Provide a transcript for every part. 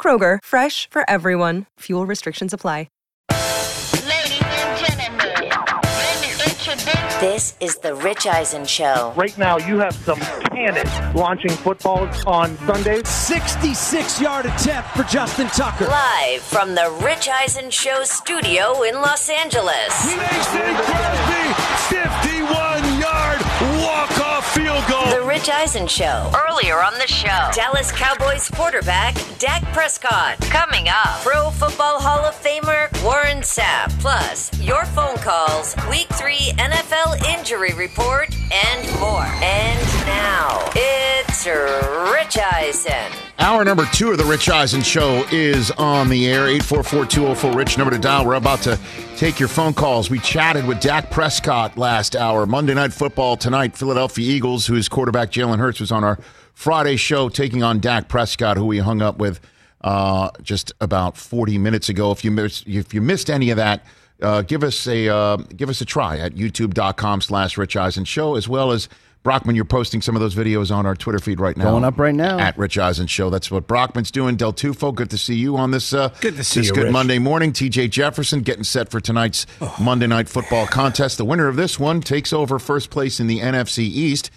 Kroger, fresh for everyone. Fuel restrictions apply. Ladies and gentlemen, let me introduce This is the Rich Eisen Show. Right now, you have some cannons launching footballs on Sundays. 66 yard attempt for Justin Tucker. Live from the Rich Eisen Show studio in Los Angeles. Mason Crosby, 51 yard walk off field goal. The Rich Eisen Show. Earlier on the show, Dallas Cowboys quarterback Dak Prescott. Coming up, Pro Football Hall of Famer Warren Sapp. Plus, your phone calls, Week 3 NFL injury report, and more. And now, it's Rich Eisen. Hour number two of the Rich Eisen Show is on the air. 844-204-RICH, number to dial. We're about to take your phone calls. We chatted with Dak Prescott last hour. Monday Night Football tonight. Philadelphia Eagles, whose quarterback Jalen Hurts was on our Friday show, taking on Dak Prescott, who we hung up with uh, just about 40 minutes ago. If you missed, if you missed any of that, uh, give us a uh, give us a try at youtube.com slash Rich Eisen Show, as well as Brockman, you're posting some of those videos on our Twitter feed right now. Going up right now. At Rich Eisen Show. That's what Brockman's doing. Del Tufo, good to see you on this, uh, Good to see this you, good Rich. Monday morning. TJ Jefferson getting set for tonight's Monday Night Football contest. The winner of this one takes over first place in the NFC East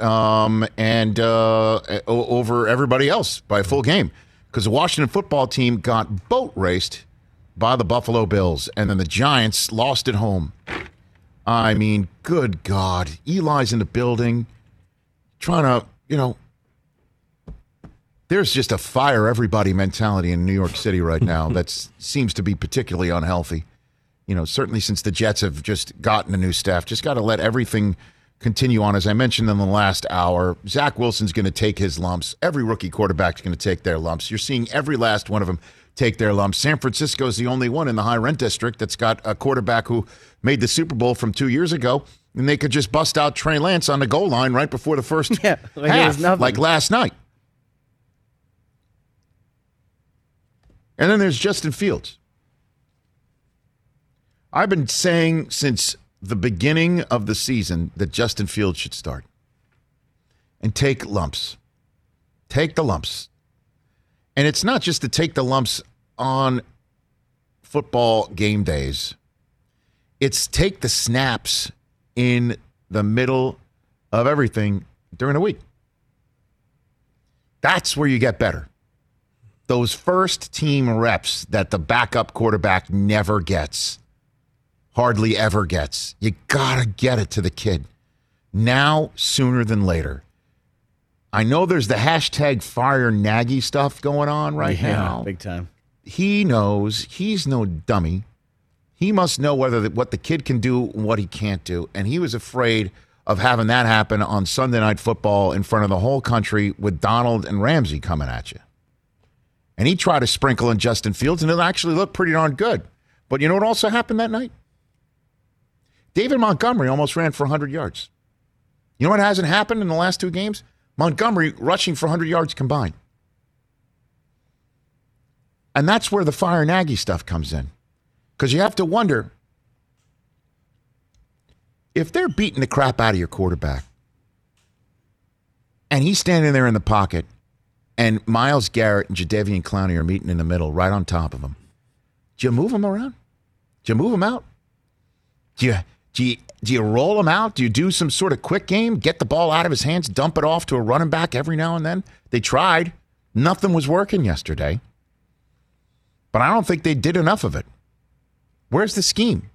um, and uh, over everybody else by a full game because the Washington football team got boat raced by the Buffalo Bills, and then the Giants lost at home. I mean, good God. Eli's in the building trying to, you know, there's just a fire everybody mentality in New York City right now that seems to be particularly unhealthy. You know, certainly since the Jets have just gotten a new staff, just got to let everything continue on. As I mentioned in the last hour, Zach Wilson's going to take his lumps. Every rookie quarterback's going to take their lumps. You're seeing every last one of them take their lumps. San Francisco is the only one in the high rent district that's got a quarterback who made the Super Bowl from two years ago, and they could just bust out Trey Lance on the goal line right before the first Yeah, like half, like last night. And then there's Justin Fields. I've been saying since the beginning of the season that Justin Fields should start and take lumps. Take the lumps. And it's not just to take the lumps on football game days, it's take the snaps in the middle of everything during the week. That's where you get better. Those first team reps that the backup quarterback never gets, hardly ever gets. You got to get it to the kid now sooner than later. I know there's the hashtag fire Nagy stuff going on right yeah, now big time. he knows he's no dummy. He must know whether the, what the kid can do and what he can't do. And he was afraid of having that happen on Sunday Night Football in front of the whole country with Donald and Ramsey coming at you. And he tried to sprinkle in Justin Fields, and it actually looked pretty darn good. But you know what also happened that night? David Montgomery almost ran for 100 yards. You know what hasn't happened in the last two games? Montgomery rushing for 100 yards combined. And that's where the fire Nagy stuff comes in. Because you have to wonder if they're beating the crap out of your quarterback and he's standing there in the pocket and Myles Garrett and Jadeveon Clowney are meeting in the middle right on top of him, do you move him around? Do you move him out? Do you, do you, do you roll him out? Do you do some sort of quick game, get the ball out of his hands, dump it off to a running back every now and then? They tried. Nothing was working yesterday. But I don't think they did enough of it. Where's the scheme?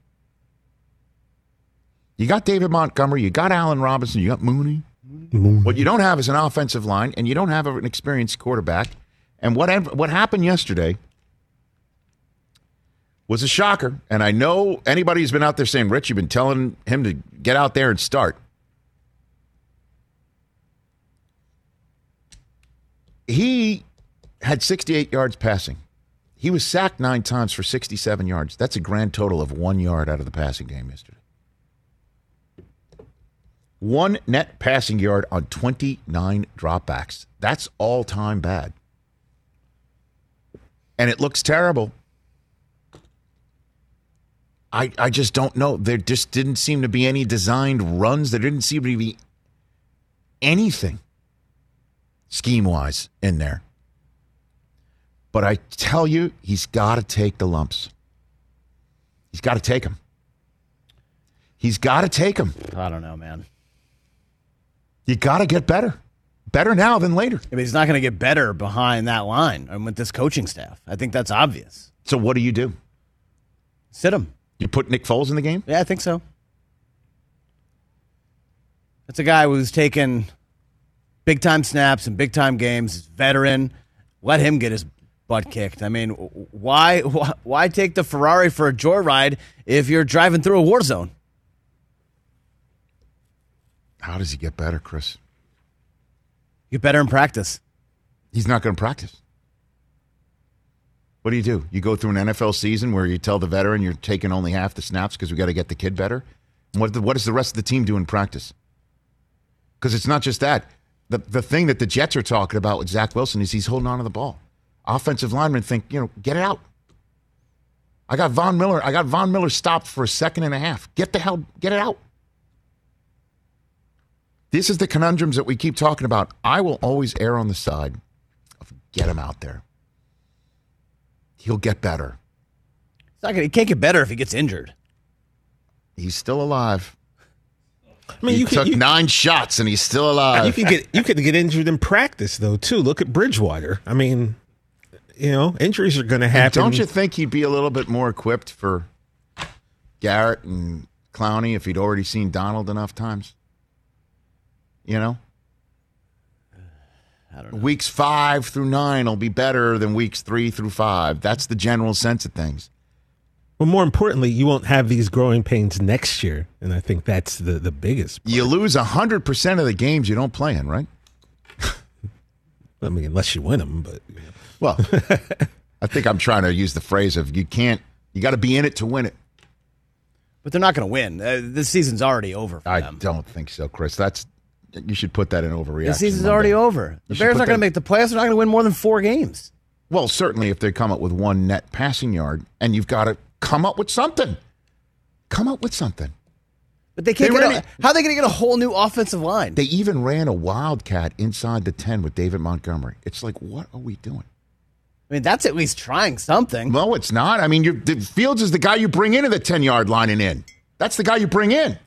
You got David Montgomery, you got Allen Robinson, you got Mooney. What you don't have is an offensive line, and you don't have an experienced quarterback. And what what happened yesterday was a shocker. And I know anybody who's been out there saying, Rich, you've been telling him to get out there and start. He had 68 yards passing. He was sacked nine times for 67 yards. That's a grand total of one yard out of the passing game yesterday. One net passing yard on 29 dropbacks. That's all time bad. And it looks terrible. I, I just don't know. There just didn't seem to be any designed runs. There didn't seem to be anything scheme wise in there. But I tell you, he's got to take the lumps. He's got to take them. He's got to take them. I don't know, man. You got to get better. Better now than later. I mean, he's not going to get better behind that line and with this coaching staff. I think that's obvious. So what do you do? Sit him. You put Nick Foles in the game? Yeah, I think so. That's a guy who's taken big time snaps and big time games. Veteran. Let him get his butt kicked. I mean, why, why why take the Ferrari for a joyride if you're driving through a war zone? How does he get better, Chris? You get better in practice. He's not going to practice. What do you do? You go through an NFL season where you tell the veteran you're taking only half the snaps because we got to get the kid better. What what does the rest of the team do in practice? Because it's not just that. The the thing that the Jets are talking about with Zach Wilson is he's holding on to the ball. Offensive linemen think, you know, get it out. I got Von Miller. I got Von Miller stopped for a second and a half. Get the hell, get it out. This is the conundrums that we keep talking about. I will always err on the side of get him out there. He'll get better. It's not gonna, he can't get better if he gets injured. He's still alive. I mean, he you took can, you, nine shots and he's still alive. you can get you could get injured in practice though too. Look at Bridgewater. I mean, you know, injuries are going to And happen. Don't you think he'd be a little bit more equipped for Garrett and Clowney if he'd already seen Donald enough times? You know? I don't know. Weeks five through nine will be better than weeks three through five. That's the general sense of things. Well, more importantly, you won't have these growing pains next year, and I think that's the the biggest. You lose 100% of the games you don't play in, right? I mean, unless you win them, but Well, I think I'm trying to use the phrase of you can't, you got to be in it to win it. But they're not going to win. Uh, this season's already over for I them. don't think so, Chris. That's, you should put that in overreaction. The season's Monday. already over. The You Bears aren't going to make the playoffs. They're not going to win more than four games. Well, certainly if they come up with one net passing yard, and you've got to come up with something. Come up with something. But they can't They get a, how are they going to get a whole new offensive line? They even ran a wildcat inside the 10 with David Montgomery. It's like, what are we doing? I mean, that's at least trying something. No, it's not. I mean, you're, the Fields is the guy you bring into the 10 yard line and in. That's the guy you bring in.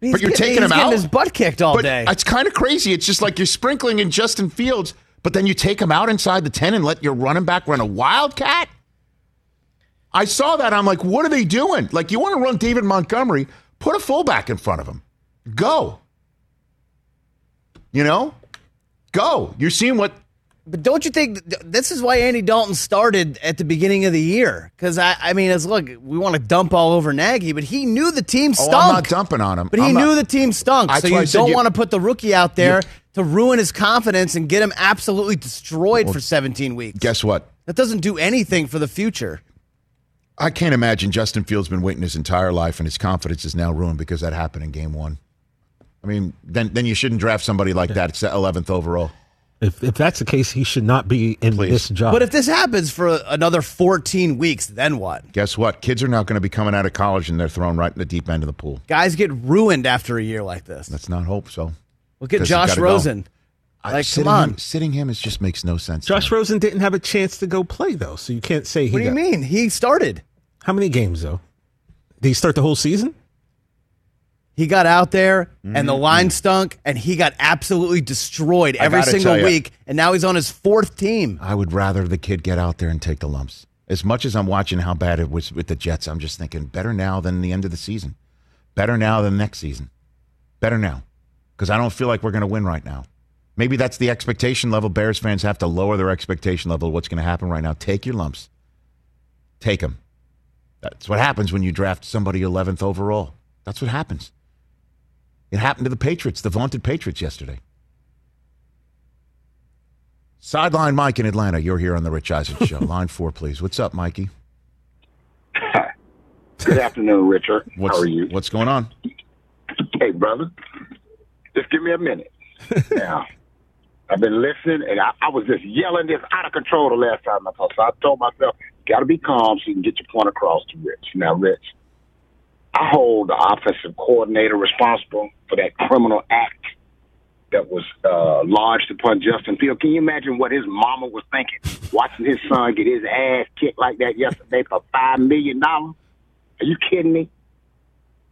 He's but you're getting- taking him out. his butt kicked all but day. It's kind of crazy. It's just like you're sprinkling in Justin Fields, but then you take him out inside the 10 and let your running back run a wildcat? I saw that. I'm like, what are they doing? Like, you want to run David Montgomery, put a fullback in front of him. Go. You know? Go. You're seeing what But don't you think this is why Andy Dalton started at the beginning of the year? Because I, I mean, it's look, we want to dump all over Nagy, but he knew the team Oh, stunk. I'm not dumping on him. But he I'm knew not- the team stunk, That's so I you don't want to put the rookie out there to ruin his confidence and get him absolutely destroyed for 17 weeks. Guess what? That doesn't do anything for the future. I can't imagine Justin Fields been waiting his entire life and his confidence is now ruined because that happened in game one. I mean, then then you shouldn't draft somebody like that. It's the 11th overall. If if that's the case, he should not be in Please. this job. But if this happens for another 14 weeks, then what? Guess what? Kids are now going to be coming out of college and they're thrown right in the deep end of the pool. Guys get ruined after a year like this. Let's not hope so. Look at Josh gotta go. Rosen. I- Like, sitting come on. him, sitting him is just makes no sense. Josh. Rosen didn't have a chance to go play though, so you can't say he. What do you got- mean? He started. How many games though? Did he start the whole season? He got out there and the Mm-hmm. line stunk and he got absolutely destroyed every gotta single tell ya. week. And now he's on his fourth team. I would rather the kid get out there and take the lumps. As much as I'm watching how bad it was with the Jets, I'm just thinking better now than the end of the season. Better now than next season. Better now. Because I don't feel like we're going to win right now. Maybe that's the expectation level. Bears fans have to lower their expectation level of what's going to happen right now. Take your lumps. Take them. That's what happens when you draft somebody 11th overall. That's what happens. It happened to the Patriots, the vaunted Patriots yesterday. Sideline Mike in Atlanta. You're here on the Rich Eisen Show. Line four, please. What's up, Mikey? Good afternoon, Richard. What's, How are you? What's going on? Hey, brother. Just give me a minute. now, I've been listening, and I, I was just yelling this out of control the last time I talked. So I told myself, got to be calm so you can get your point across to Rich. Now, Rich, I hold the offensive coordinator responsible for that criminal act that was uh, lodged upon Justin Field. Can you imagine what his mama was thinking watching his son get his ass kicked like that yesterday for five million dollars? Are you kidding me?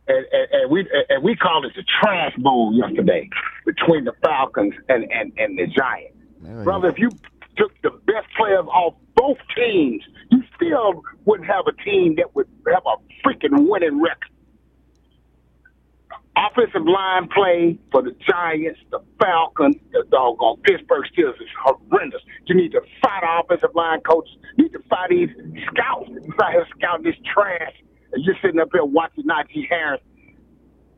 And, and, and we and we called it the trash bowl yesterday between the Falcons and and, and the Giants. Brother, if you took the best players off both teams, you still wouldn't have a team that would have a freaking winning record. Offensive line play for the Giants, the Falcons, the doggone Pittsburgh Steelers is horrendous. You need to fight offensive line coaches. You need to fight these scouts who's out here scouting this trash. And you're sitting up here watching Najee Harris.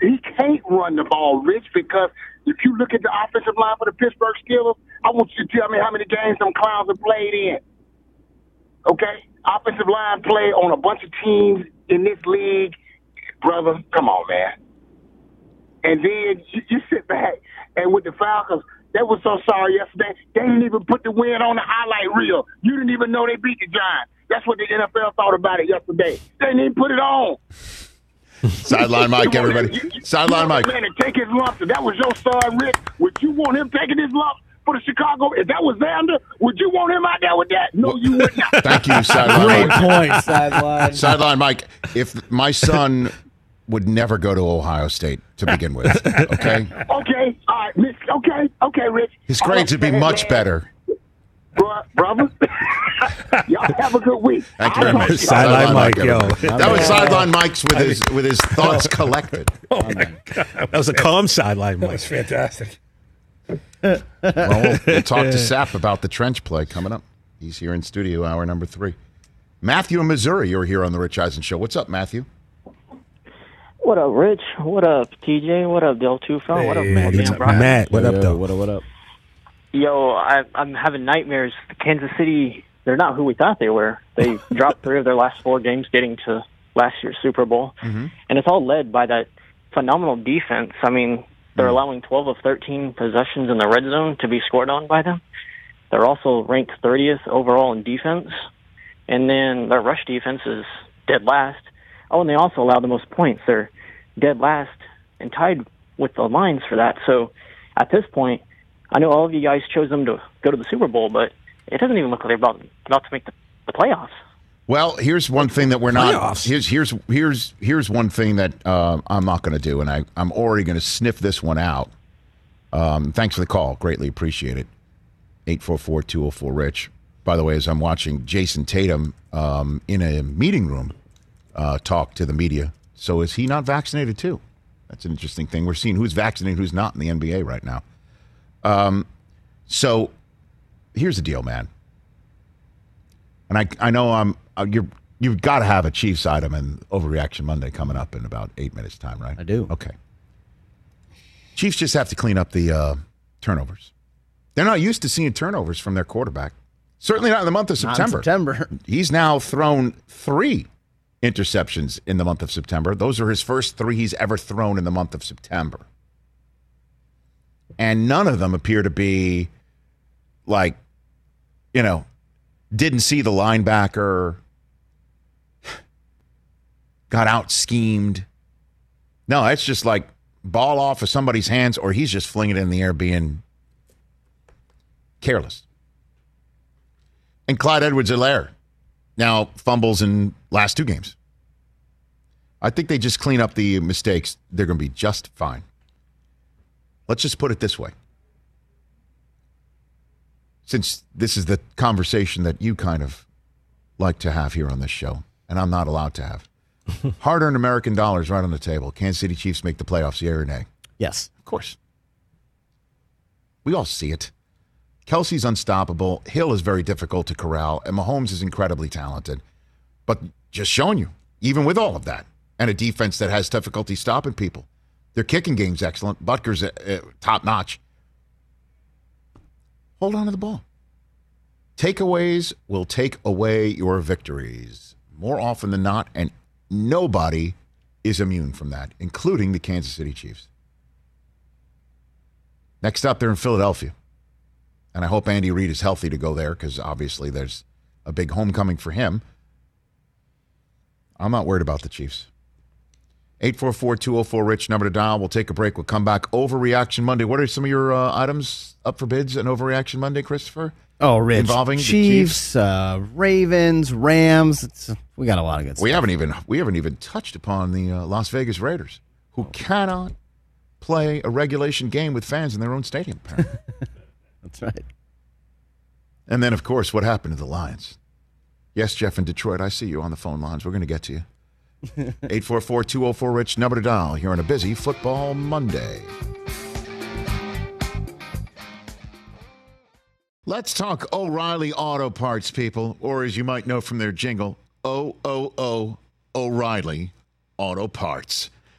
He can't run the ball, Rich, because if you look at the offensive line for the Pittsburgh Steelers, I want you to tell me how many games them clowns have played in. Okay? Offensive line play on a bunch of teams in this league. Brother, come on, man. And then you, you sit back and with the Falcons, they were so sorry yesterday. They didn't even put the win on the highlight reel. You didn't even know they beat the Giants. That's what the NFL thought about it yesterday. They didn't even put it on. Sideline Mike, everybody. you- you- Sideline Mike. want Man, to take his lumps. If that was your son, Rick, would you want him taking his lumps for the Chicago? If that was Xander, would you want him out there with that? No, you would not. Thank you, Sideline Great Mike. point, sideline. Sideline Mike. If my son would never go to Ohio State to begin with, okay? Okay, all right, Miss. Okay, okay, Rich. His grades would be much better. Bro- brother. Y'all have a good week. Thank you very much. Sideline Mike, yo. That was sideline Mike's with his with his thoughts collected. Oh my god, that was a calm sideline. That Mike. was fantastic. Well, we'll, we'll talk to Sapp about the trench play coming up. He's here in studio, hour number three. Matthew in Missouri, you're here on the Rich Eisen Show. What's up, Matthew? What up, Rich? What up, TJ? What up, Del Tufo? What up, Hey, my man up, Brian? Matt? What up, though? What up? What up? Yo, I, I'm having nightmares. Kansas City, they're not who we thought they were. They dropped three of their last four games getting to last year's Super Bowl. Mm-hmm. And it's all led by that phenomenal defense. I mean, they're allowing 12 of 13 possessions in the red zone to be scored on by them. They're also ranked 30th overall in defense. And then their rush defense is dead last. Oh, and they also allow the most points. They're dead last and tied with the Lions for that. So at this point, I know all of you guys chose them to go to the Super Bowl, but it doesn't even look like they're about, about to make the, the playoffs. Well, here's one thing that we're not. Playoffs. Here's here's here's here's one thing that uh, I'm not going to do, and I I'm already going to sniff this one out. Um, thanks for the call, greatly appreciate it. 844-204 Rich. By the way, as I'm watching Jayson Tatum um, in a meeting room uh, talk to the media, so is he not vaccinated too? That's an interesting thing. We're seeing who's vaccinated, who's not in the NBA right now. Um, so here's the deal, man. And I, I know I'm uh, you're you've got to have a Chiefs item and overreaction Monday coming up in about eight minutes time, right? I do. Okay. Chiefs just have to clean up the uh, turnovers. They're not used to seeing turnovers from their quarterback. Certainly not in the month of in September. September. He's now thrown three interceptions in the month of September. Those are his first three he's ever thrown in the month of September. And none of them appear to be like, you know, didn't see the linebacker, got out schemed. No, it's just like ball off of somebody's hands, or he's just flinging it in the air being careless. And Clyde Edwards Helaire now fumbles in last two games. I think they just clean up the mistakes. They're going to be just fine. Let's just put it this way. Since this is the conversation that you kind of like to have here on this show, and I'm not allowed to have. Hard earned American dollars right on the table. Kansas City Chiefs make the playoffs, yeah or nay? Yes. Of course. We all see it. Kelce's unstoppable. Hill is very difficult to corral, and Mahomes is incredibly talented. But just showing you, even with all of that, and a defense that has difficulty stopping people, their kicking game's excellent. Butker's uh, uh, top notch. Hold on to the ball. Takeaways will take away your victories more often than not, and nobody is immune from that, including the Kansas City Chiefs. Next up, they're in Philadelphia. And I hope Andy Reid is healthy to go there because obviously there's a big homecoming for him. I'm not worried about the Chiefs. 844 204 Rich, number to dial. We'll take a break. We'll come back. Overreaction Monday. What are some of your uh, items up for bids on Overreaction Monday, Christopher? Oh, Rich. Involving the Chiefs, Uh, Ravens, Rams. It's, we got a lot of good stuff. We haven't even we haven't even touched upon the uh, Las Vegas Raiders, who cannot play a regulation game with fans in their own stadium. apparently. That's right. and then, of course, what happened to the Lions? Yes, Jeff in Detroit, I see you on the phone lines. We're going to get to you. 844 204 Rich, number to dial here on a busy football Monday. Let's talk O'Reilly Auto Parts, people, or as you might know from their jingle, O O O O'Reilly Auto Parts.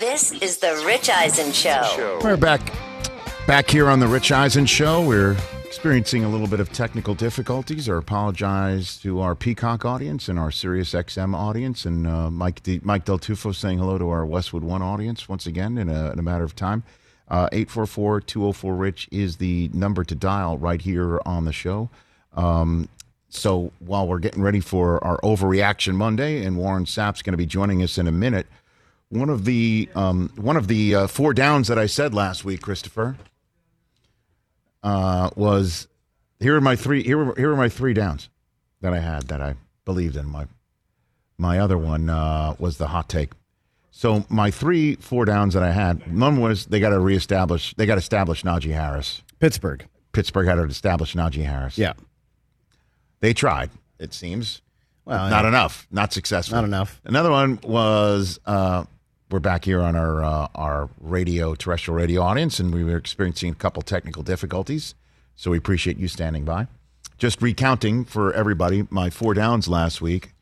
This is the Rich Eisen Show. We're back back here on the Rich Eisen Show. We're experiencing a little bit of technical difficulties. I apologize to our Peacock audience and our Sirius XM audience, and uh, Mike D- Mike Del Tufo saying hello to our Westwood One audience once again in a, in a matter of time. Uh, 844-204-RICH is the number to dial right here on the show. Um, so while we're getting ready for our Overreaction Monday, and Warren Sapp's going to be joining us in a minute, one of the um, one of the uh, four downs that I said last week, Christopher, uh, was here are my three here were, here are my three downs that I had that I believed in. My my other one uh, was the hot take. So my three four downs that I had, one was they got to reestablish they got to establish Najee Harris. Pittsburgh. Pittsburgh had to establish Najee Harris. Yeah. They tried, it seems. Well, not yeah. enough. Not successful. Not enough. Another one was uh, we're back here on our uh, our radio terrestrial radio audience, and we were experiencing a couple technical difficulties. So we appreciate you standing by. Just recounting for everybody my four downs last week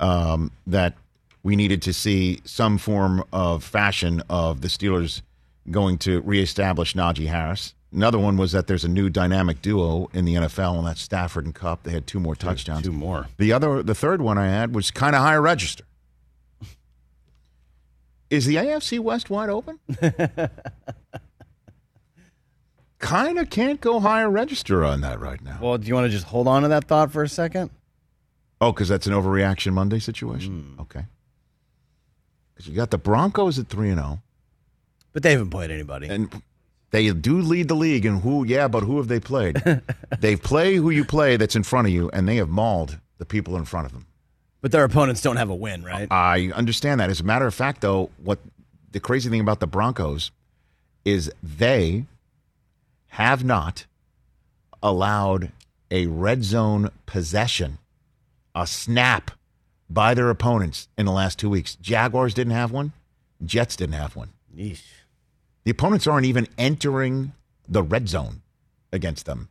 um, that we needed to see some form of fashion of the Steelers going to reestablish Najee Harris. Another one was that there's a new dynamic duo in the NFL, and that's Stafford and Kupp. They had two more touchdowns. Two more. The other, the third one I had was kind of higher register. Is the AFC West wide open? kind of can't go higher register on that right now. Well, do you want to just hold on to that thought for a second? Oh, because that's an overreaction Monday situation. Hmm. Okay. Because you got the Broncos at three and zero, But they haven't played anybody. and They do lead the league And who, yeah, but who have they played? they play who you play that's in front of you, and they have mauled the people in front of them. But their opponents don't have a win, right? I understand that. As a matter of fact, though, what the crazy thing about the Broncos is they have not allowed a red zone possession, a snap by their opponents in the last two weeks. Jaguars didn't have one, Jets didn't have one. Yeesh. The opponents aren't even entering the red zone against them.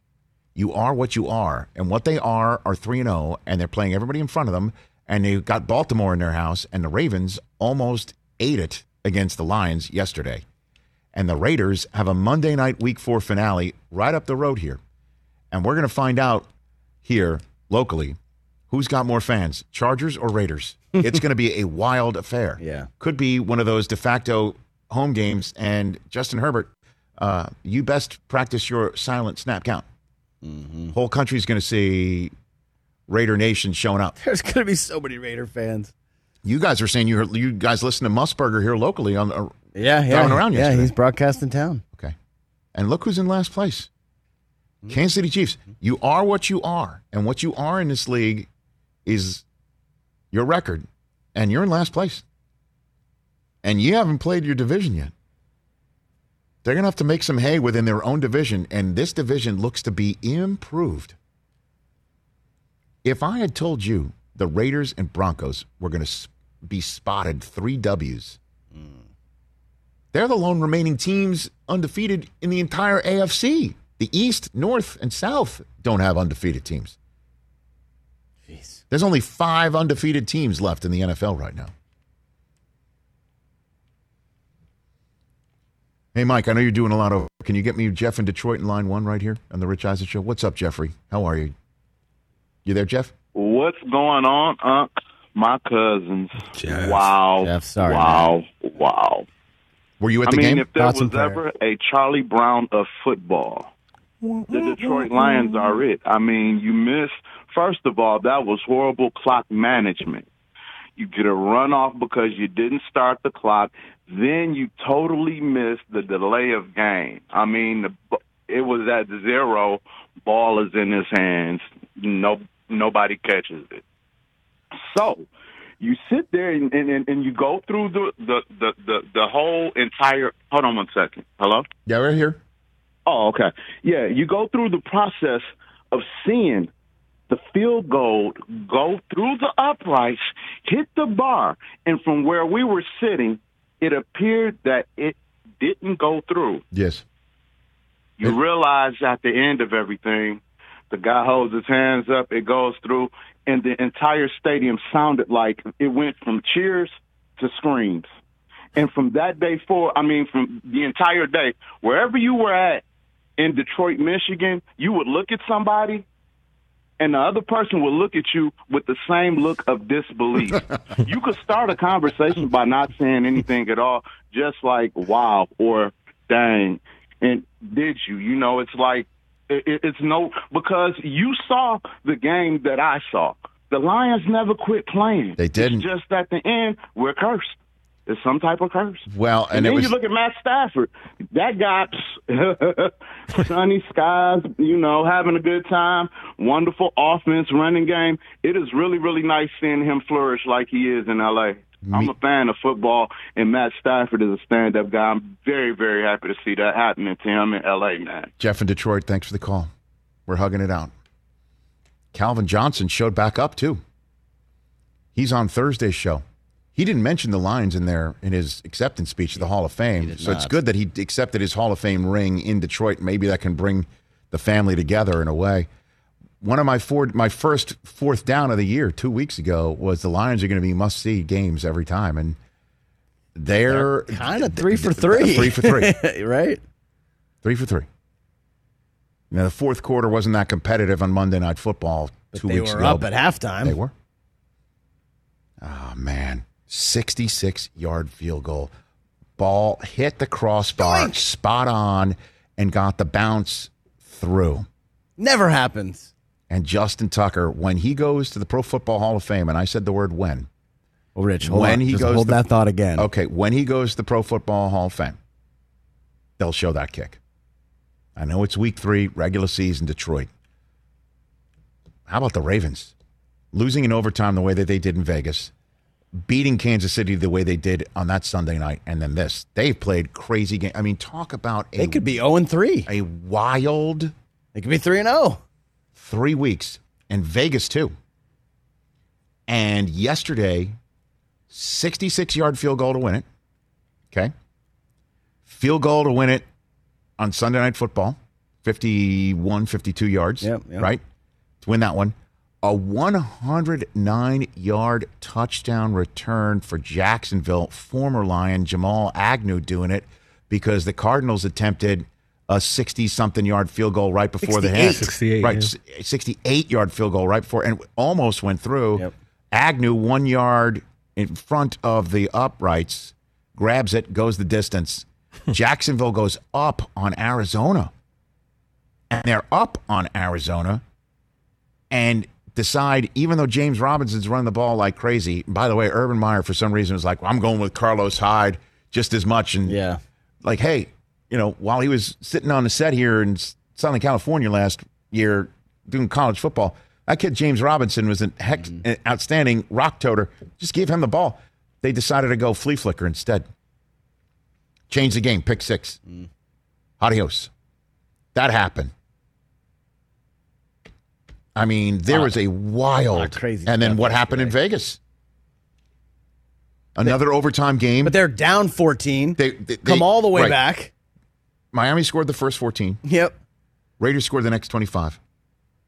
You are what you are, and what they are are 3 and 0 and they're playing everybody in front of them and they got Baltimore in their house and the Ravens almost ate it against the Lions yesterday. And the Raiders have a Monday night week 4 finale right up the road here. And we're going to find out here locally who's got more fans, Chargers or Raiders. it's going to be a wild affair. Yeah. Could be one of those de facto home games. And Justin Herbert, uh, you best practice your silent snap count. Whole country's going to see Raider Nation showing up. There's going to be so many Raider fans. You guys are saying you heard, you guys listen to Musburger here locally on uh, Yeah, yeah. driving around yeah, he's broadcasting town. Okay. And look who's in last place. Kansas City Chiefs. You are what you are. And what you are in this league is your record. And you're in last place. And you haven't played your division yet. They're going to have to make some hay within their own division. And this division looks to be improved. If I had told you the Raiders and Broncos were going to be spotted three W's, they're the lone remaining teams undefeated in the entire AFC. The East, North, and South don't have undefeated teams. Jeez. There's only five undefeated teams left in the NFL right now. Hey, Mike, I know you're doing a lot of. Can you get me Jeff in Detroit in line one right here on the Rich Eisen Show? What's up, Jeffrey? How are you? You there, Jeff? What's going on, Unc? My cousins. Jeff. Wow. Jeff, sorry, Wow. Wow. Were you at the I mean, game? if there Thoughts was ever a Charlie Brown of football, the Detroit Lions are it. I mean, you miss, first of all, that was horrible clock management. You get a runoff because you didn't start the clock. Then you totally missed the delay of game. I mean, the, it was at zero. Ball is in his hands. No, nobody catches it. So you sit there and, and, and you go through the, the, the, the, the whole entire. Hold on one second. Hello? Yeah, right here. Oh, okay. Yeah, you go through the process of seeing the field goal go through the uprights, hit the bar, and from where we were sitting, it appeared that it didn't go through. Yes. You realize at the end of everything, the guy holds his hands up, it goes through, and the entire stadium sounded like it went from cheers to screams. And from that day forward, I mean, from the entire day, wherever you were at in Detroit, Michigan, you would look at somebody and the other person would look at you with the same look of disbelief. you could start a conversation by not saying anything at all, just like wow or dang. And did you? You know, it's like it, it- it's no because you saw the game that I saw. The Lions never quit playing. They didn't. It's just at the end, we're cursed. It's some type of curse. Well, And, and, then was you look at Matt Stafford. That guy, sunny skies, you know, having a good time, wonderful offense, running game. It is really, really nice seeing him flourish like he is in L.A. I'm a fan of football, and Matt Stafford is a stand-up guy. I'm very, very happy to see that happening to him in L.A. Man. Jeff in Detroit, thanks for the call. We're hugging it out. Calvin Johnson showed back up too. He's on Thursday's show. He didn't mention the Lions in there in his acceptance speech to the Hall of Fame. So it's good that he accepted his Hall of Fame ring in Detroit. Maybe that can bring the family together in a way. One of my four, my first fourth down of the year two weeks ago was the Lions are going to be must see games every time, and they're Kind of three for three. Three for three. right? Three for three. Now the fourth quarter wasn't that competitive on Monday Night Football But two they weeks were ago. up at halftime. They were. Oh man, sixty-six yard field goal. Ball hit the crossbar, spot on, and got the bounce through. Never happens. And Justin Tucker, when he goes to the Pro Football Hall of Fame, and I said the word when. Well, Rich, hold when on. he Just goes hold to- that thought again. Okay, when he goes to the Pro Football Hall of Fame, they'll show that kick. I know it's week three, regular season, Detroit. How about the Ravens? Losing in overtime the way that they did in Vegas, beating Kansas City the way they did on that Sunday night, and then this. They've played crazy game. I mean, talk about a, They could be 0 and 3. a wild They could be 3 and oh. 0. three weeks, and Vegas too. And yesterday, 66 yard field goal to win it. Okay. Field goal to win it on Sunday Night Football, 51, 52 yards. Yep, yep. Right? To win that one. A 109 yard touchdown return for Jacksonville, former Lion Jamal Agnew doing it because the Cardinals attempted a 60 something yard field goal right before the half. 68. Right. Yeah. 68 yard field goal right before and almost went through. Yep. Agnew, one yard in front of the uprights, grabs it, goes the distance. Jacksonville goes up on Arizona. And they're up on Arizona and decide, even though James Robinson's running the ball like crazy. By the way, Urban Meyer, for some reason, was like, well, I'm going with Carlos Hyde just as much. And Yeah. like, hey, you know, while he was sitting on the set here in Southern California last year doing college football, that kid James Robinson was an heck, mm-hmm. an outstanding rock toter. Just gave him the ball. They decided to go flea flicker instead. Change the game, pick six. Mm. Adios. That happened. I mean, there was a wild crazy And then what happened in Vegas? Another overtime game. But they're down 14. They, they- come they- all the way right. back. Miami scored the first 14. Yep. Raiders scored the next 25.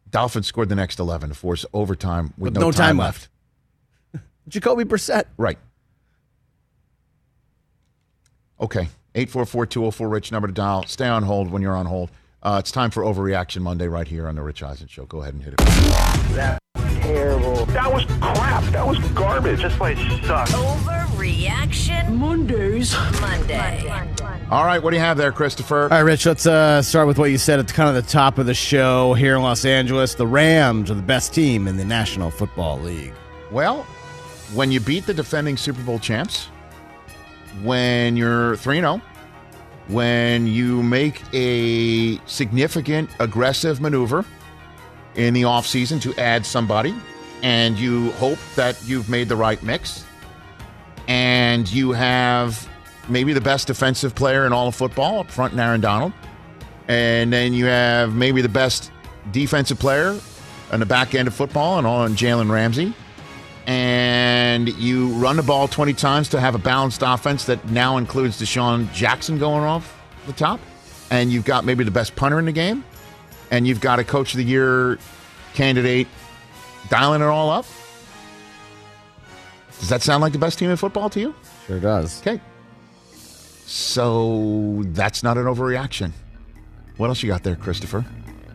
Dolphins scored the next 11 to force overtime with With no, no time, time left. Jacoby Brissett. Right. Okay. 844 Rich, number to dial. Stay on hold when you're on hold. Uh, it's time for Overreaction Monday right here on The Rich Eisen Show. Go ahead and hit it. That was terrible. That was crap. That was garbage. This place sucks. Overreaction Mondays. Monday. All right. What do you have there, Christopher? All right, Rich, let's uh, start with what you said at the, kind of the top of the show here in Los Angeles. The Rams are the best team in the National Football League. Well, when you beat the defending Super Bowl champs, when you're 3 0, when you make a significant aggressive maneuver in the offseason to add somebody, and you hope that you've made the right mix, and you have maybe the best defensive player in all of football up front in Aaron Donald, and then you have maybe the best defensive player on the back end of football and on Jalen Ramsey. And you run the ball 20 times to have a balanced offense that now includes DeSean Jackson going off the top, and you've got maybe the best punter in the game, and you've got a coach of the year candidate dialing it all up. Does that sound like the best team in football to you? Sure does. Okay. So that's not an overreaction. What else you got there, Christopher?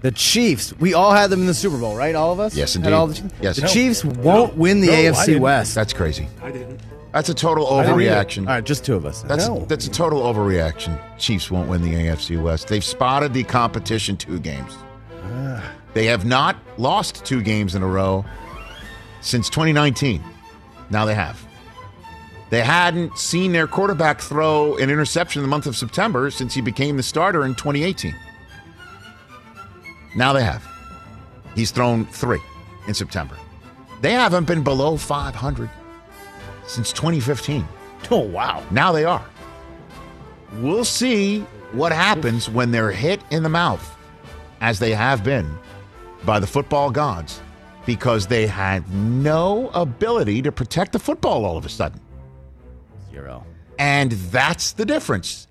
The Chiefs, we all had them in the Super Bowl, right? All of us? Yes, indeed. all the, Yes. the No. Chiefs won't win the No, AFC. West. That's crazy. I didn't. That's a total I didn't either. overreaction. All right, just two of us. That's no. that's a total overreaction. Chiefs won't win the AFC West. They've spotted the competition two games. Ah. They have not lost two games in a row since 2019. Now they have. They hadn't seen their quarterback throw an interception in the month of September since he became the starter in 2018. Now they have. He's thrown three in September. They haven't been below 500 since 2015. Oh, wow. Now they are. We'll see what happens when they're hit in the mouth, as they have been by the football gods, because they had no ability to protect the football all of a sudden. Zero. And that's the difference.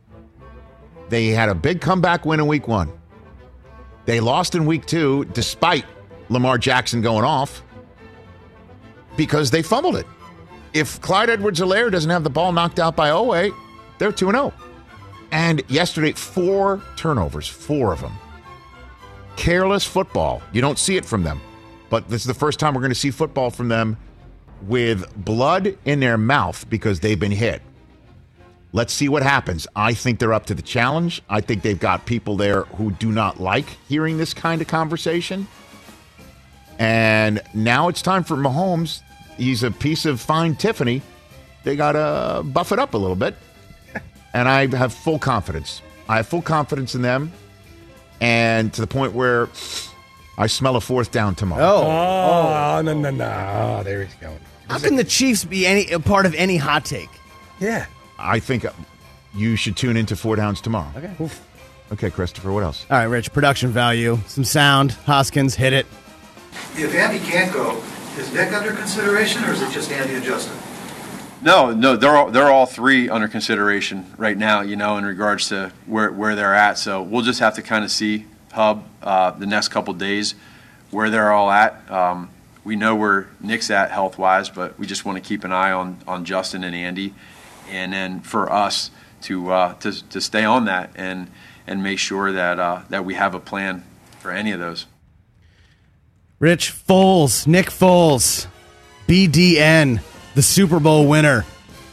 They had a big comeback win in week one. They lost in week two, despite Lamar Jackson going off, because they fumbled it. If Clyde Edwards Helaire doesn't have the ball knocked out by Oweh, they're 2 0. And yesterday, four turnovers, four of them. Careless football. You don't see it from them. But this is the first time we're going to see football from them with blood in their mouth because they've been hit. Let's see what happens. I think they're up to the challenge. I think they've got people there who do not like hearing this kind of conversation. And now it's time for Mahomes. He's a piece of fine Tiffany. They got to buff it up a little bit. And I have full confidence. I have full confidence in them. and to the point where I smell a fourth down tomorrow. Oh. Oh, oh, no, no, no. Oh, there he's going. How can the Chiefs be any a part of any hot take? Yeah. I think uh, you should tune into Four Downs tomorrow. Okay. Okay, Christopher, what else? All right, Rich. Production value, some sound. Hoskins hit it. If Andy can't go, is Nick under consideration, or is it just Andy and Justin? No, no, they're all, they're all three under consideration right now. You know, in regards to where where they're at. So we'll just have to kind of see Hub uh, the next couple days where they're all at. Um, we know where Nick's at health wise, but we just want to keep an eye on on Justin and Andy, and then for us to uh, to to stay on that and and make sure that uh, that we have a plan for any of those. Rich Foles, Nick Foles, BDN, the Super Bowl winner.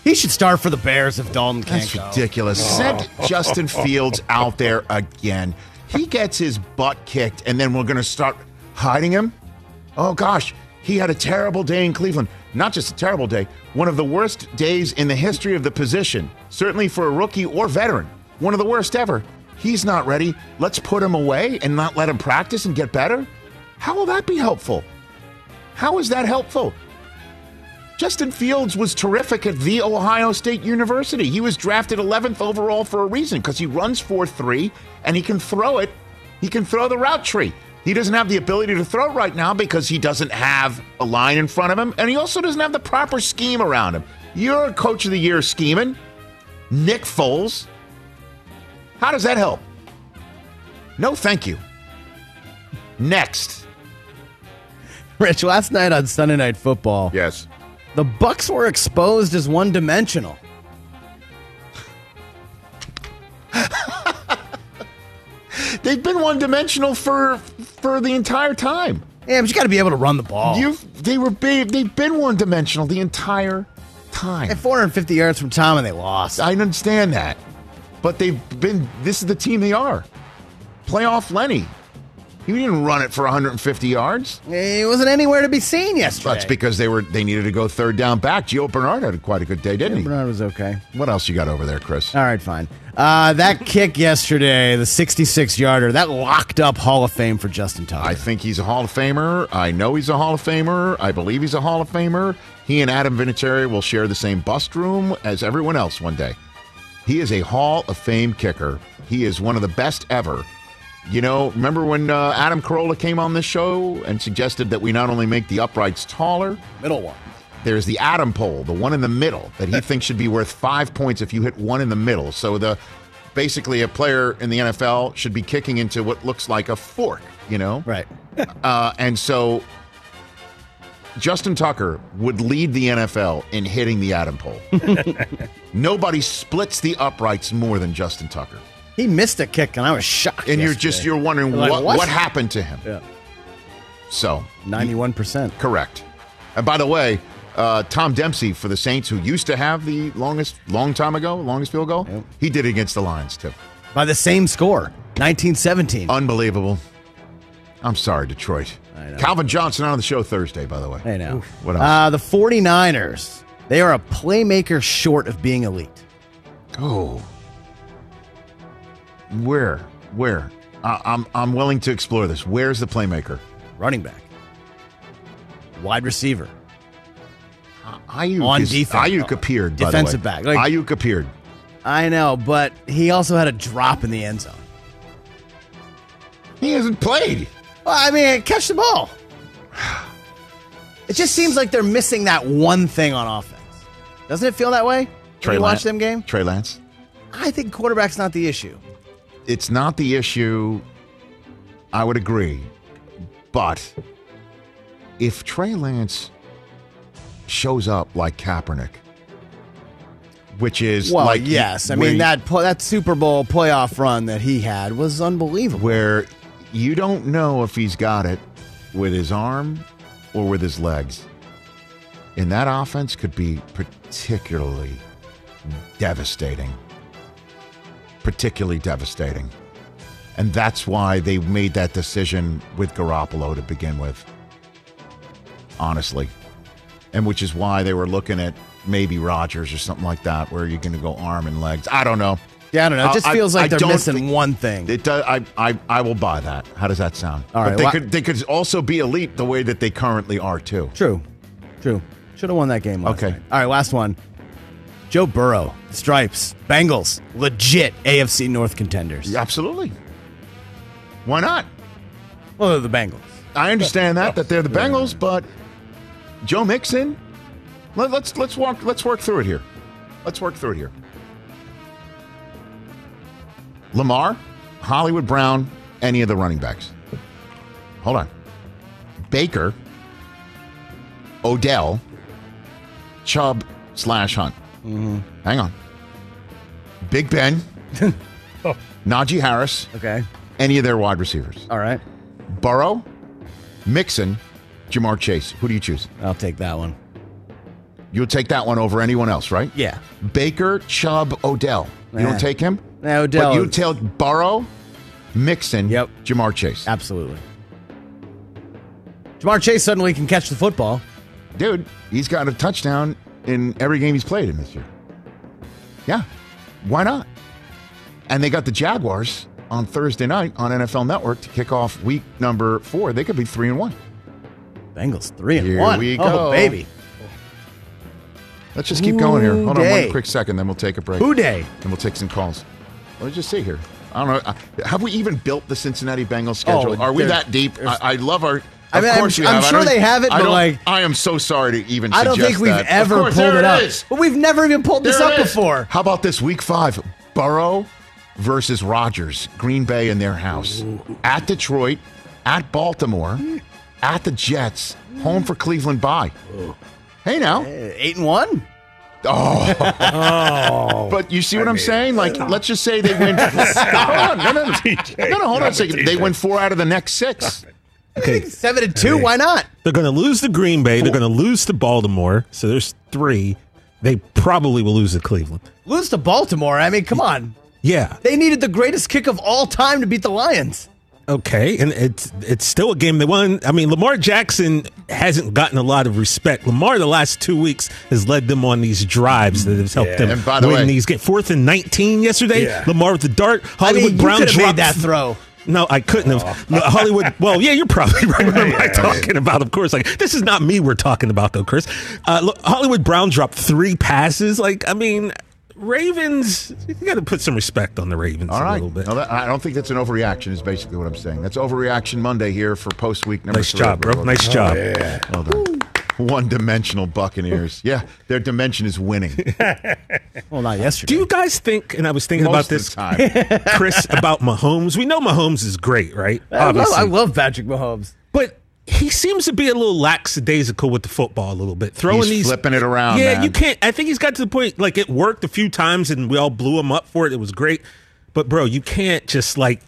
He should start for the Bears if Dalton can't That's go. ridiculous. Send Justin Fields out there again. He gets his butt kicked, and then we're going to start hiding him? Oh, gosh. He had a terrible day in Cleveland. Not just a terrible day, one of the worst days in the history of the position, certainly for a rookie or veteran. One of the worst ever. He's not ready. Let's put him away and not let him practice and get better? How will that be helpful? How is that helpful? Justin Fields was terrific at The Ohio State University. He was drafted 11th overall for a reason because he runs 4 3 and he can throw it. He can throw the route tree. He doesn't have the ability to throw right now because he doesn't have a line in front of him and he also doesn't have the proper scheme around him. You're a coach of the year scheming. Nick Foles. How does that help? No, thank you. Next. Rich, last night on Sunday Night Football, yes, the Bucks were exposed as one-dimensional. They've been one dimensional for for the entire time. Yeah, but you got to be able to run the ball. You they were big, they've been one dimensional the entire time. At 450 yards from Tom, and they lost. I understand that, but they've been. This is the team they are. Playoff Lenny. He didn't run it for 150 yards. He wasn't anywhere to be seen yesterday. That's because they were they needed to go third down back. Gio Bernard had quite a good day, didn't he? Bernard was okay. What else you got over there, Chris? All right, fine. Uh, that kick yesterday, the 66 yarder, that locked up Hall of Fame for Justin Tucker. I think he's a Hall of Famer. I know he's a Hall of Famer. I believe he's a Hall of Famer. He and Adam Vinatieri will share the same bust room as everyone else one day. He is a Hall of Fame kicker. He is one of the best ever. You know, remember when uh, Adam Carolla came on this show and suggested that we not only make the uprights taller, middle one. There's the Adam pole, the one in the middle that he thinks should be worth five points if you hit one in the middle. So the basically a player in the NFL should be kicking into what looks like a fork. You know, right? uh, and so Justin Tucker would lead the NFL in hitting the Adam pole. Nobody splits the uprights more than Justin Tucker. He missed a kick, and I was shocked. And you're just you're wondering Like, what, what? what happened to him. Yeah. So 91%. Correct. And by the way, uh, Tom Dempsey for the Saints, who used to have the longest, long time ago, longest field goal, he did it against the Lions too. By the same score, 1917. Unbelievable. I'm sorry, Detroit. Calvin Johnson on the show Thursday, by the way. I know. What else? Uh, the 49ers, they are a playmaker short of being elite. Oh. Where? Where? I I'm I'm willing to explore this. Where's the playmaker? Running back, wide receiver, Aiyuk on is- defense. Aiyuk appeared. Defensive back. Like- Aiyuk appeared. I know, but he also had a drop in the end zone. He hasn't played. Well, I mean, catch the ball. It just seems like they're missing that one thing on offense. Doesn't it feel that way? When you watch them game? Trey Lance. I think quarterback's not the issue. It's not the issue. I would agree. But if Trey Lance shows up like Kaepernick, which is Well, like yes. I mean that that Super Bowl playoff run that he had was unbelievable. where you don't know if he's got it with his arm or with his legs. And that offense could be particularly devastating. Particularly devastating. And that's why they made that decision with Garoppolo to begin with. Honestly. And which is why they were looking at maybe Rodgers or something like that, where you're going to go arm and legs. I don't know. Yeah, I don't know. It just I- feels like I they're missing one thing. It does. I, I I will buy that. How does that sound? All but they wha- could they could also be elite the way that they currently are too. True. True. Should have won that game last Okay. night. All right, last one. Joe Burrow, Stripes, Bengals, legit AFC North contenders. Absolutely. Why not? Well, they're the Bengals. I understand that that they're the Bengals, but Joe Mixon. Let, let's let's walk let's work through it here. Let's work through it here. Lamar, Hollywood Brown, any of the running backs. Hold on. Baker, Odell, Chubb slash Hunt. Mm-hmm. Hang on. Big Ben, oh. Najee Harris. Okay. Any of their wide receivers. All right. Burrow, Mixon, Ja'Marr Chase. Who do you choose? I'll take that one. You'll take that one over anyone else, right? Yeah. Baker, Chubb, Odell. You Nah. don't eh. take him? Nah, Odell But you take Burrow, Mixon, Yep. Ja'Marr Chase. Absolutely. Ja'Marr Chase suddenly can catch the football. Dude, he's got a touchdown in every game he's played in this year. Yeah. Why not? And they got the Jaguars on Thursday night on NFL Network to kick off week number four. They could be three and one. Bengals three and one. Here one. we Oh go. baby. Let's just keep going here. Hold on one quick second, then we'll take a break. Who day? And we'll take some calls. Let's just see here. I don't know. uh, Have we even built the Cincinnati Bengals schedule? Oh, Are we that deep? I, I love our. I of mean, I'm- you I'm have. Sure they have it, I but, don't- like- I am so sorry to even. I don't suggest think we've that. Of ever course, pulled there it up. is. But we've never even pulled this There up it is. before. How about this week five? Burrow versus Rodgers, Green Bay in their house, at Detroit, at Baltimore, at the Jets, home for Cleveland. Bye. Hey now, eight and one. Oh. But you see what I'm saying? Like, let's just say they win. hold on. No, no, no. No, no, hold on a second. They win four out of the next six. Okay. Seven and two. Why not? They're going to lose to Green Bay. They're going to lose to Baltimore. So there's three. They probably will lose to Cleveland. Lose to Baltimore. I mean, come on. Yeah. They needed the greatest kick of all time to beat the Lions. Okay, and it's it's still a game they won. I mean, Lamar Jackson hasn't gotten a lot of respect. Lamar, the last two weeks, has led them on these drives that has helped Yeah. them And by the win way- these games. Fourth and nineteen yesterday. Yeah. Lamar with the dart. I Hollywood mean, you Brown could made dropped that throw. No, I couldn't have. No, Hollywood. Well, yeah, you're probably right. What am I talking about? Of course, like this is not me. We're talking about though, Chris. Uh, look, Hollywood Brown dropped three passes. Like, I mean, Ravens. You got to put some respect on the Ravens All a little bit. No, that, I don't think that's an overreaction. Is basically what I'm saying. That's overreaction Monday here for post week number Nice three. job, bro. Nice job. Well done. One dimensional Buccaneers. Yeah, their dimension is winning. Well, not yesterday. Do you guys think? And I was thinking Most about this, the time. Chris, about Mahomes. We know Mahomes is great, right? I love, I love Patrick Mahomes. but he seems to be a little lackadaisical with the football a little bit, throwing He's these flipping it around, Yeah, man. you can't. I think he's got to the point like it worked a few times, and we all blew him up for it. It was great, but bro, you can't just like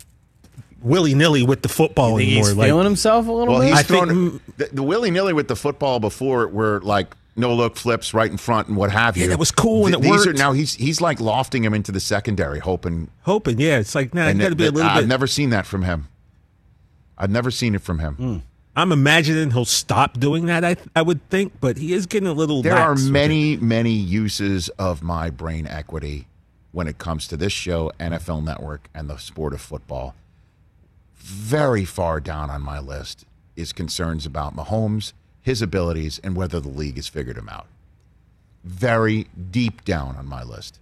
willy nilly with the football Think anymore. he's like, feeling himself a little Well, bit. he's I think- the, the willy nilly with the football before were like no look flips right in front and what have you. Yeah, that was cool when Th- it these worked. Are, now he's he's like lofting him into the secondary, hoping. hoping, yeah, it's like nah, you and got to be a that- little I've bit. never seen that from him. I've never seen it from him. Hmm. I'm imagining he'll stop doing that. I I would think, but he is getting a little. There are lax with it. many, many uses of my brain equity when it comes to this show, NFL Network, and the sport of football. Very far down on my list is concerns about Mahomes, his abilities, and whether the league has figured him out. Very deep down on my list.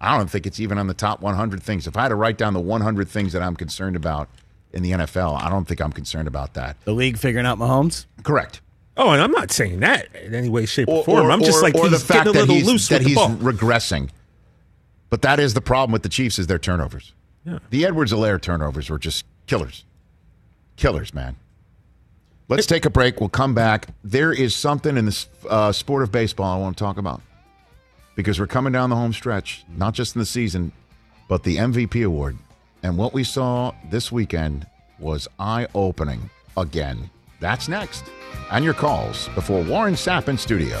I don't think it's even on the top 100 things. If I had to write down the 100 things that I'm concerned about in the NFL, I don't think I'm concerned about that. the league figuring out Mahomes. Correct. Oh, and I'm not saying that in any way, shape, or, form. I'm just like or he's the fact getting a that little he's, loose that with the he's ball. regressing. But that is the problem with the Chiefs is their turnovers. Yeah. The Edwards-Helaire turnovers were just killers. Killers, man. Let's take a break. We'll come back. There is something in the uh, sport of baseball I want to talk about because we're coming down the home stretch, not just in the season, but the MVP award. And what we saw this weekend was eye opening again. That's next. And your calls before Warren Sapp in studio.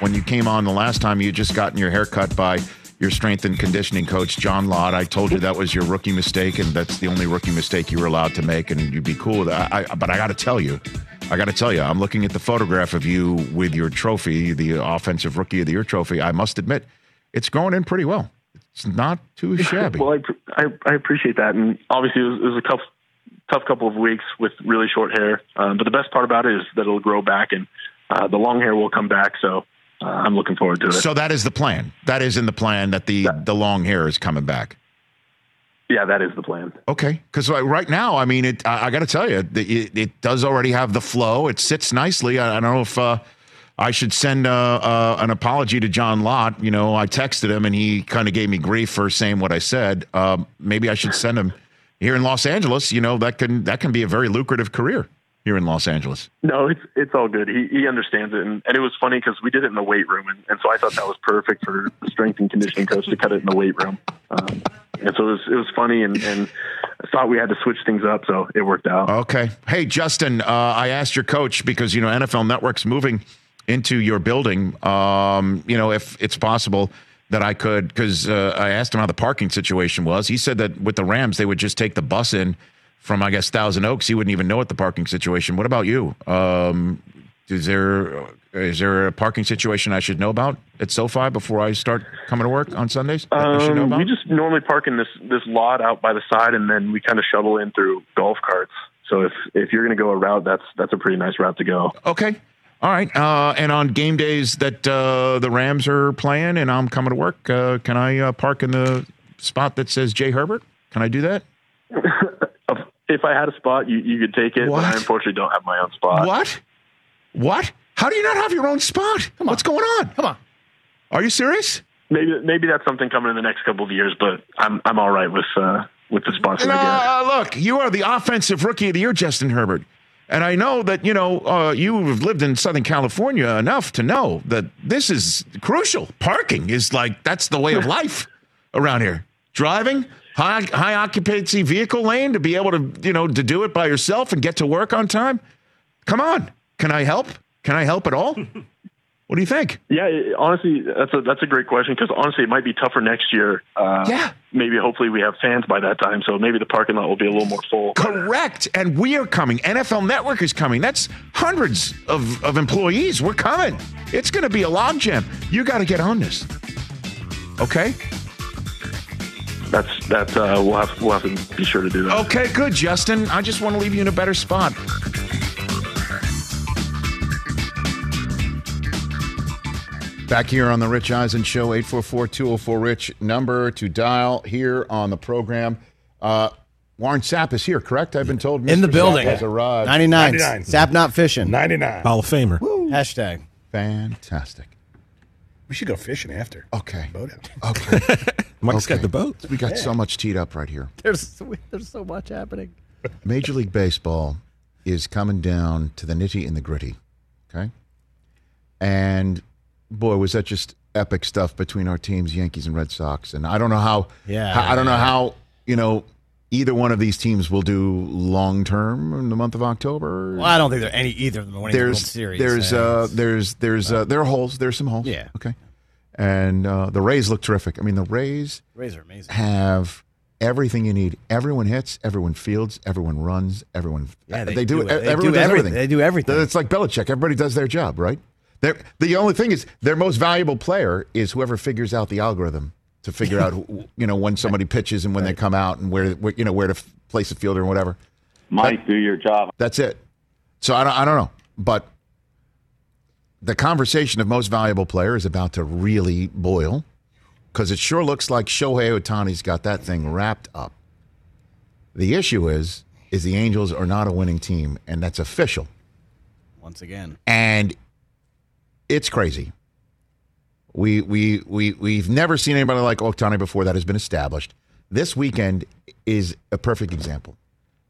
When you came on the last time, you just gotten your hair cut by your strength and conditioning coach, John Lott. I told you that was your rookie mistake, and that's the only rookie mistake you were allowed to make, and you'd be cool with that. I, I, but I got to tell you, I got to tell you, I'm looking at the photograph of you with your trophy, the offensive rookie of the year trophy. I must admit, it's going in pretty well. It's not too shabby. well, I, I, I appreciate that, and obviously it was, it was a tough, tough couple of weeks with really short hair. Um, but the best part about it is that it'll grow back, and uh, the long hair will come back. So uh, I'm looking forward to it. So that is the plan. That is in the plan that the the long hair is coming back. yeah, that is the plan. Okay, because right now, I mean, it. I, I got to tell you, the- it, it does already have the flow. It sits nicely. I, I don't know if uh, I should send uh, uh, an apology to John Lott. You know, I texted him and he kind of gave me grief for saying what I said. Um, maybe I should send him here in Los Angeles. You know, that can that can be a very lucrative career here in Los Angeles. No, it's it's all good. He he understands it, and, and it was funny because we did it in the weight room, and, and so I thought that was perfect for the strength and conditioning coach to cut it in the weight room. Um, and so it was it was funny, and and I thought we had to switch things up, so it worked out. Okay. Hey, Justin, uh, I asked your coach because, you know, NFL Network's moving into your building. Um, you know, if it's possible that I could, because uh, I asked him how the parking situation was. He said that with the Rams, they would just take the bus in from, I guess, Thousand Oaks. He wouldn't even know what the parking situation. What about you? Um, is there is there a parking situation I should know about at SoFi before I start coming to work on Sundays? that I know Um, we just normally park in this this lot out by the side, and then we kind of shuttle in through golf carts. So if if you're going to go a route, that's that's a pretty nice route to go. Okay. All right. Uh, and on game days that uh, the Rams are playing and I'm coming to work, uh, can I uh, park in the spot that says Jay Herbert? Can I do that? If I had a spot, you, you could take it, but I unfortunately don't have my own spot. What? What? How do you not have your own spot? What's going on? Come on. Are you serious? Maybe maybe that's something coming in the next couple of years, but I'm I'm all right with uh, with the spots that I. Uh, look, you are the offensive rookie of the year, Justin Herbert. And I know that, you know, uh, you have lived in Southern California enough to know that this is crucial. Parking is like, that's the way of life around here. Driving, high, high occupancy vehicle lane to be able to, you know, to do it by yourself and get to work on time. Come on. Can I help? Can I help at all? What do you think? Yeah, honestly, that's a that's a great question because honestly, it might be tougher next year. Uh, yeah, maybe hopefully we have fans by that time, so maybe the parking lot will be a little more full. Correct. And we are coming. NFL Network is coming. That's hundreds of, of employees. We're coming. It's going to be a logjam. You got to get on this. Okay? That's that. Uh, we'll have we'll have to be sure to do that. Okay, good, Justin. I just want to leave you in a better spot. Back here on the Rich Eisen Show, 844-204-RICH, number to dial here on the program. Uh, Warren Sapp is here, correct? I've been told In the Mr. Sapp building. has arrived. 99. Sapp not fishing. 99. Hall of Famer. Hashtag. Fantastic. We should go fishing after. Okay. Boat out. Okay. Mike's got the boat. We got so much teed up right here. There's there's so much happening. Major League Baseball is coming down to the nitty and the gritty. Okay. And boy, was that just epic stuff between our teams, Yankees and Red Sox. And I don't know how, Yeah, how- I don't know how, you know, either one of these teams will do long term in the month of October. Well, I don't think there are any either of them are winning the World there's Series. there's Uh, there's there's uh, there are holes there's some holes Yeah. okay and uh, the Rays look terrific I mean the Rays Rays are amazing. have everything you need everyone hits everyone fields everyone runs everyone Yeah, they, they do, do it. They everyone do does everything. everything They do everything. it's like Belichick everybody does their job right They're, the only thing is their most valuable player is whoever figures out the algorithm to figure out who- you know when somebody pitches and when they come out and where, where you know where to f- place the fielder and whatever. Mike, do your job. That's it. So I don't, I don't know, but the conversation of most valuable player is about to really boil because it sure looks like Shohei Ohtani's got that thing wrapped up. The issue is, is the Angels are not a winning team, and that's official. Once again. And it's crazy. We we we we've never seen anybody like Ohtani before. That has been established. This weekend is a perfect example.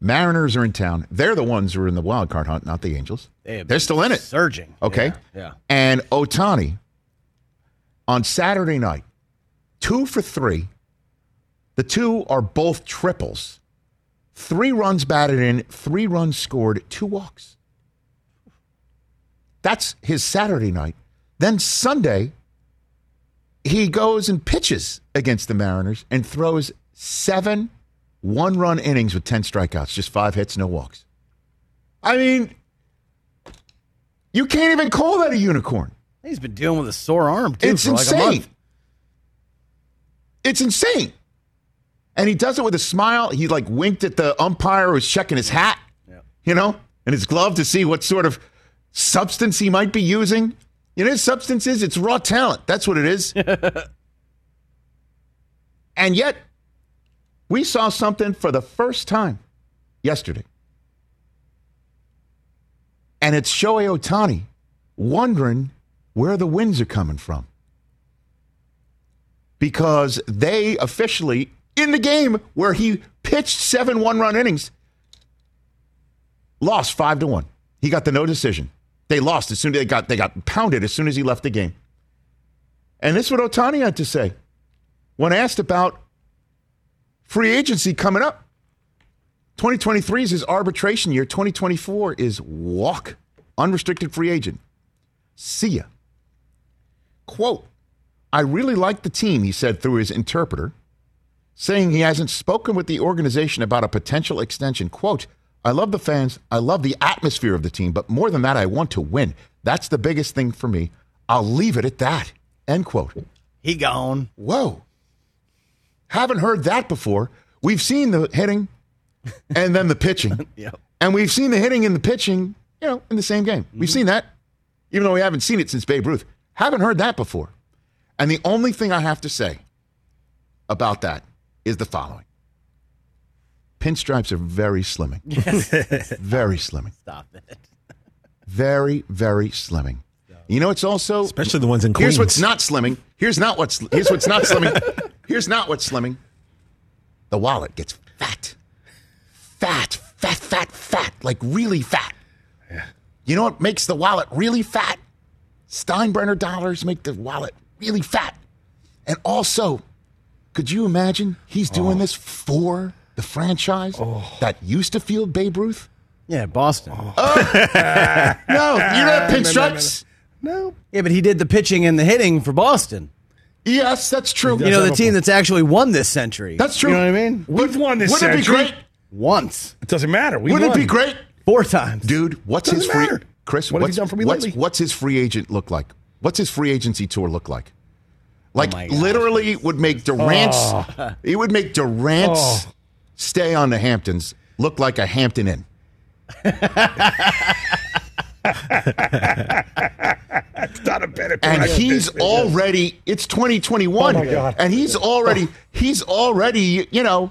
Mariners are in town. They're the ones who are in the wild card hunt, not the Angels. They They're still in it. Surging. Okay. Yeah. yeah. And Ohtani on Saturday night, two for three. The two are both triples. Three runs batted in, three runs scored, two walks. That's his Saturday night. Then Sunday, he goes and pitches against the Mariners and throws seven one run innings with 10 strikeouts, just five hits, no walks. I mean, you can't even call that a unicorn. He's been dealing with a sore arm too It's like insane. month. It's insane. And he does it with a smile. He like winked at the umpire who's checking his hat, you know, and his glove to see what sort of substance he might be using. You know, his substance is it's raw talent. That's what it is. and yet, we saw something for the first time yesterday. And it's Shohei Ohtani wondering where the winds are coming from because they officially in the game where he pitched seven one-run innings lost five to one. He got the no decision. They lost as soon as they got they got pounded as soon as he left the game. And this is what Ohtani had to say when asked about free agency coming up. 2023 is his arbitration year. 2024 is walk, unrestricted free agent. See ya. Quote, I really like the team, he said through his interpreter, saying he hasn't spoken with the organization about a potential extension. Quote, I love the fans. I love the atmosphere of the team, but more than that, I want to win. That's the biggest thing for me. I'll leave it at that. End quote. He gone. Whoa. Haven't heard that before. We've seen the hitting and then the pitching. Yep. And we've seen the hitting and the pitching, you know, in the same game. We've mm-hmm. seen that, even though we haven't seen it since Babe Ruth. Haven't heard that before. And the only thing I have to say about that is the following pinstripes are very slimming. Yes. very slimming. Stop it. Very, very slimming. You know, it's also Especially the ones in Queens. Here's what's not slimming. Here's not what's here's what's not slimming. Here's not what's slimming. The wallet gets fat. Fat, fat, fat, fat, like really fat. Yeah. You know what makes the wallet really fat? Steinbrenner dollars make the wallet really fat. And also, could you imagine he's doing oh. this for the franchise oh. that used to field Babe Ruth? Yeah, Boston. oh, oh. No, you know pinstripes. No. Yeah, but he did the pitching and the hitting for Boston. Yes, that's true. You know, the team that's actually won this century. That's true. You know what I mean? We've won this Wouldn't it be century. great? Once. It doesn't matter. We Wouldn't won. it be great? Four times. Dude, what's his Doesn't free matter. Chris, What have you done for me what's, lately? what's his free agent look like? What's his free agency tour look like? Oh like my gosh. literally would make Durant's Oh. it would make Durant's Oh. Stay on the Hamptons look like a Hampton Inn. It's not a better. And he's already it's 2021 Oh, my God. and he's already he's already, you know,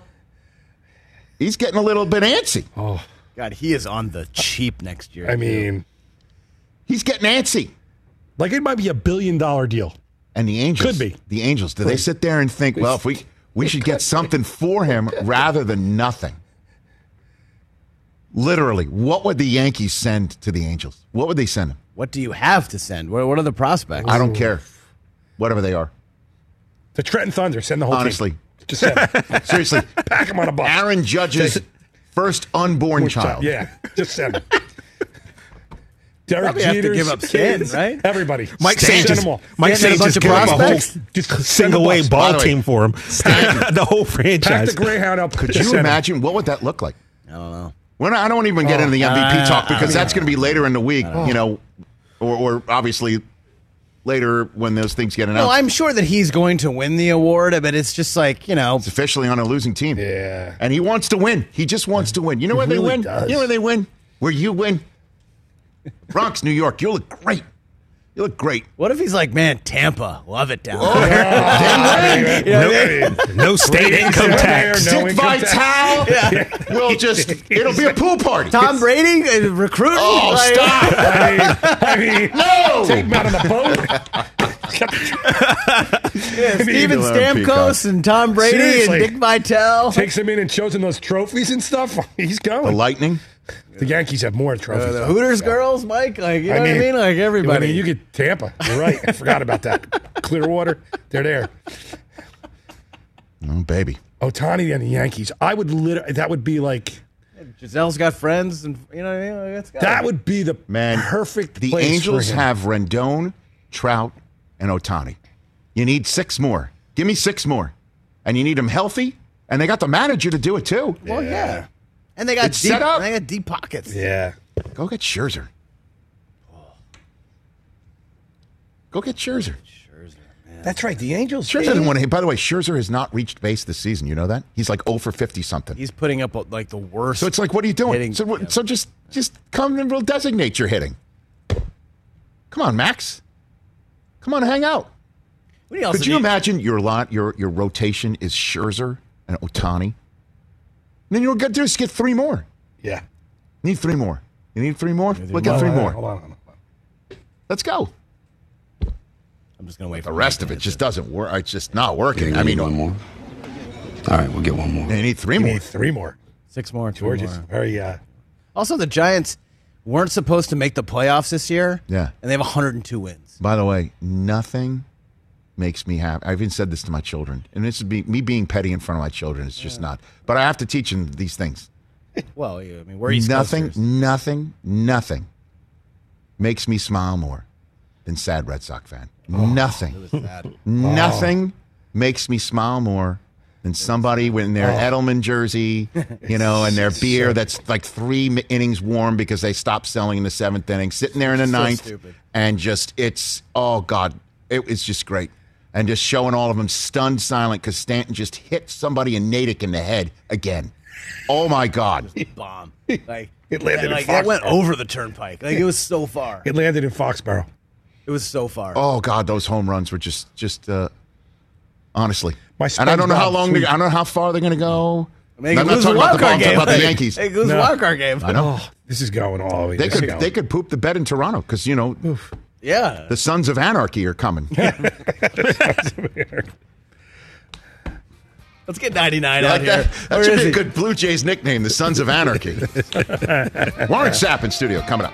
he's getting a little bit antsy. Oh, God, he is on the cheap next year. I too. mean, He's getting antsy. like it might be a billion dollar deal. And the Angels Could be. The Angels, do they sit there and think, well, if we we should get something for him rather than nothing? Literally, what would the Yankees send to the Angels? What would they send him? what do you have to send? What, what are the prospects? I don't care. Whatever they are. The Trenton Thunder send the whole Honestly. team. Just send them. Seriously. pack them on a bus. Aaron Judge's first unborn Which child. Yeah, just send them. Derek Probably have to give up Stanton, kids, right? Everybody. Mike send Saint them just. Mike Stanton a bunch just of gave him a whole prospects? Just single way bus. By ball way, team for him. the whole Pack franchise. the Greyhound up. Could you imagine what would that look like? I don't know. We're I don't even get Oh, into the MVP uh, talk because I that's going to be later in the week, you know, or, or obviously later when those things get announced. Well, I'm sure that he's going to win the award, but it's just like you know, It's officially on a losing team. Yeah. And he wants to win. He just wants to win. You know He where they win? does. You know where they win? Where you win? Bronx, New York. You look great. You look great. What if he's like, man, Tampa, love it down Oh, there. they You know what I mean? No state income tax. No Dick income Vitale will just, it'll be a pool party. Tom Brady uh, recruiting. Oh, like- stop. I mean, I mean No. take him out on the boat. Yeah, Steven Learn Stamkos and Tom Brady Seriously. and Dick Vitale. Takes him in and shows him those trophies and stuff. He's going. The. Lightning. The Yankees have more trophies. Uh, the. Hooters Yeah. girls, Mike. Like you know what I mean? Like everybody. I everybody. mean, you get Tampa. You're right. I forgot about that. Clearwater, they're there. Oh, baby. Ohtani and the Yankees. I would literally. That would be like. Gisele's got friends, and you know what I mean. Like, it's That would be the Man, perfect. The place for Angels him. have Rendon, Trout, and Ohtani. You need six more. Give me six more. And you need them healthy, and they got the manager to do it too. Well, yeah. And they got It's deep. set up. They got deep pockets. Yeah. Go get Scherzer. Go get Scherzer. Scherzer. That's right. The Angels. Scherzer didn't want to. By the way, Scherzer has not reached base this season. You know that he's like 0 for 50 something. He's putting up like the worst. So it's like, what are you doing? hitting- so, what- so just just come and we'll designate your hitting. Come on, Max. Come on, hang out. What do Could you need? imagine your lot, your your rotation is Scherzer and Ohtani? And then you're gonna do is get three more. Yeah. Need three more. You need three more. We'll get three Hold on, more. Hold on. Hold on. Let's go. I'm just gonna wait The for rest of it just doesn't work. It's just not working. I mean, one more. All right, we'll get one more. you need three You more. need three more. six more. two George is more. very. Uh, Also, the Giants weren't supposed to make the playoffs this year. Yeah. and they have 102 wins. By the way, nothing makes me happy. I've even said this to my children, and this is be, me being petty in front of my children. It's just not. But I have to teach them these things. Well, yeah, I mean, where are East nothing, Coasters. nothing, nothing makes me smile more than sad Red Sox fan. Oh, nothing, nothing oh. makes me smile more than somebody in their oh. Edelman jersey, you know, and their beer that's like three innings warm because they stopped selling in the seventh inning, sitting there in the ninth, stupid. and just it's oh god, it, it's just great. And just showing all of them stunned silent because Stanton just hit somebody in Natick in the head again. Oh my God. bomb. Like It landed in like that went over the turnpike. Like it was so far. it landed in Foxborough. It was so far. Oh God, those home runs were just just uh, honestly. My and I don't know how long. They. I don't know how far they're going to go. I mean, I'm not could lose a talking about the ball. card I'm talking about the Yankees. They could lose No. wild card game. I know. This is going all. They this is could they could poop the bed in Toronto because you know Yeah. the Sons of Anarchy are coming. Let's get 99 You out here. that? That should be a good Blue Jays nickname, the Sons of Anarchy. Warren Sapp in studio coming up.